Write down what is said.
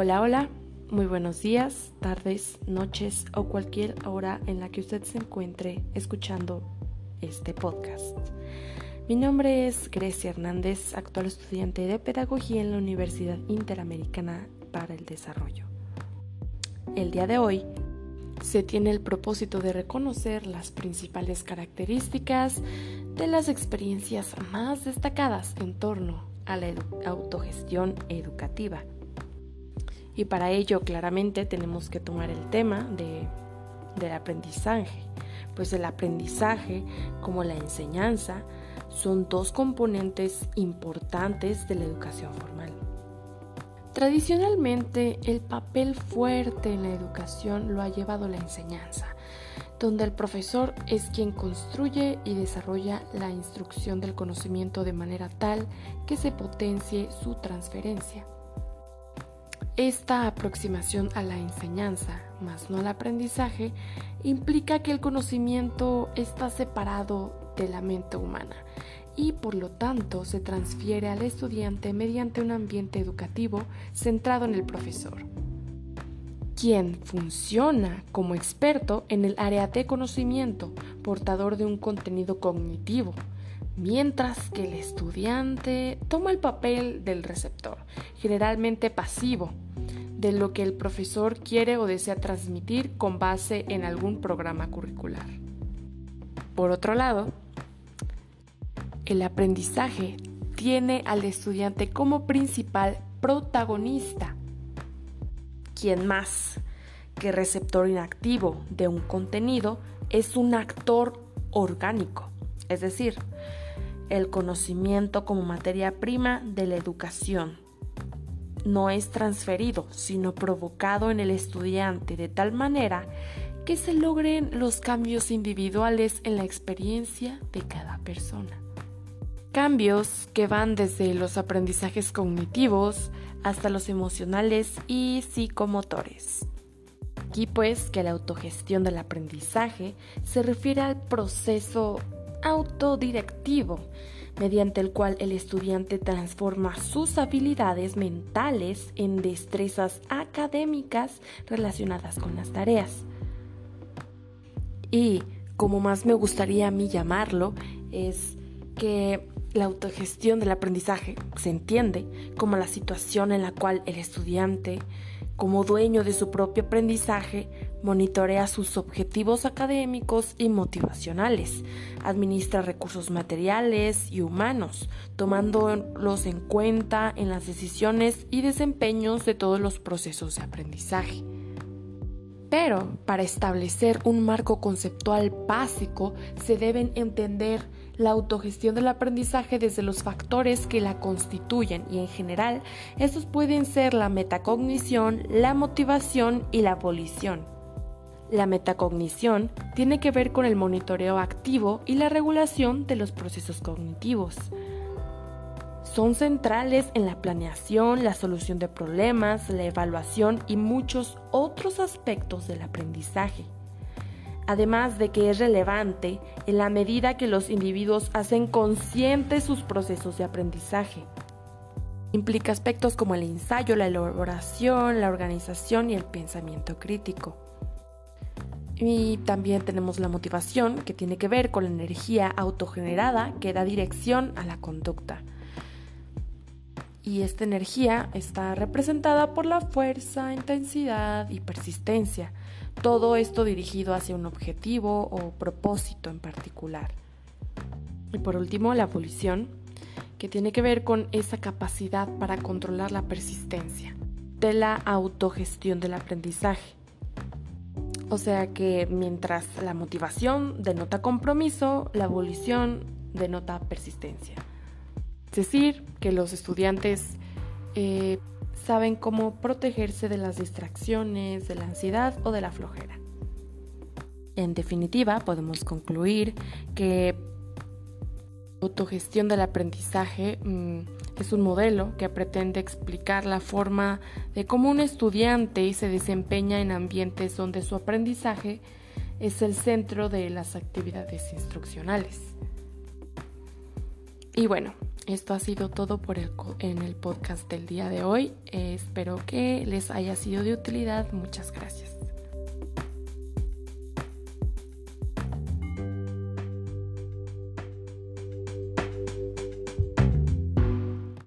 Hola, hola, muy buenos días, tardes, noches o cualquier hora en la que usted se encuentre escuchando este podcast. Mi nombre es Grecia Hernández, actual estudiante de Pedagogía en la Universidad Interamericana para el Desarrollo. El día de hoy se tiene el propósito de reconocer las principales características de las experiencias más destacadas en torno a la autogestión educativa. Y para ello claramente tenemos que tomar el tema de, del aprendizaje, pues el aprendizaje como la enseñanza son dos componentes importantes de la educación formal. Tradicionalmente, el papel fuerte en la educación lo ha llevado la enseñanza, donde el profesor es quien construye y desarrolla la instrucción del conocimiento de manera tal que se potencie su transferencia. Esta aproximación a la enseñanza, más no al aprendizaje, implica que el conocimiento está separado de la mente humana y por lo tanto se transfiere al estudiante mediante un ambiente educativo centrado en el profesor, quien funciona como experto en el área de conocimiento, portador de un contenido cognitivo, mientras que el estudiante toma el papel del receptor, generalmente pasivo, de lo que el profesor quiere o desea transmitir con base en algún programa curricular. Por otro lado, el aprendizaje tiene al estudiante como principal protagonista. Quien más que receptor inactivo de un contenido es un actor orgánico, es decir, el conocimiento como materia prima de la educación. No es transferido, sino provocado en el estudiante de tal manera que se logren los cambios individuales en la experiencia de cada persona. Cambios que van desde los aprendizajes cognitivos hasta los emocionales y psicomotores. Aquí pues que la autogestión del aprendizaje se refiere al proceso autodirectivo mediante el cual el estudiante transforma sus habilidades mentales en destrezas académicas relacionadas con las tareas. Y como más me gustaría a mí llamarlo, es que la autogestión del aprendizaje se entiende como la situación en la cual el estudiante, como dueño de su propio aprendizaje, monitorea sus objetivos académicos y motivacionales, administra recursos materiales y humanos, tomándolos en cuenta en las decisiones y desempeños de todos los procesos de aprendizaje. Pero para establecer un marco conceptual básico se deben entender la autogestión del aprendizaje desde los factores que la constituyen y en general estos pueden ser la metacognición, la motivación y la volición. La metacognición tiene que ver con el monitoreo activo y la regulación de los procesos cognitivos son centrales en la planeación, la solución de problemas, la evaluación y muchos otros aspectos del aprendizaje. Además de que es relevante en la medida que los individuos hacen conscientes sus procesos de aprendizaje. Implica aspectos como el ensayo, la elaboración, la organización y el pensamiento crítico. Y también tenemos la motivación, que tiene que ver con la energía autogenerada que da dirección a la conducta y esta energía está representada por la fuerza, intensidad y persistencia. Todo esto dirigido hacia un objetivo o propósito en particular. Y por último, la volición, que tiene que ver con esa capacidad para controlar la persistencia de la autogestión del aprendizaje. O sea que mientras la motivación denota compromiso, la volición denota persistencia. Es decir, que los estudiantes eh, saben cómo protegerse de las distracciones, de la ansiedad o de la flojera. En definitiva, podemos concluir que autogestión del aprendizaje mm, es un modelo que pretende explicar la forma de cómo un estudiante se desempeña en ambientes donde su aprendizaje es el centro de las actividades instruccionales. Y bueno, Esto ha sido todo por el, en el podcast del día de hoy. espero que les haya sido de utilidad. Muchas gracias.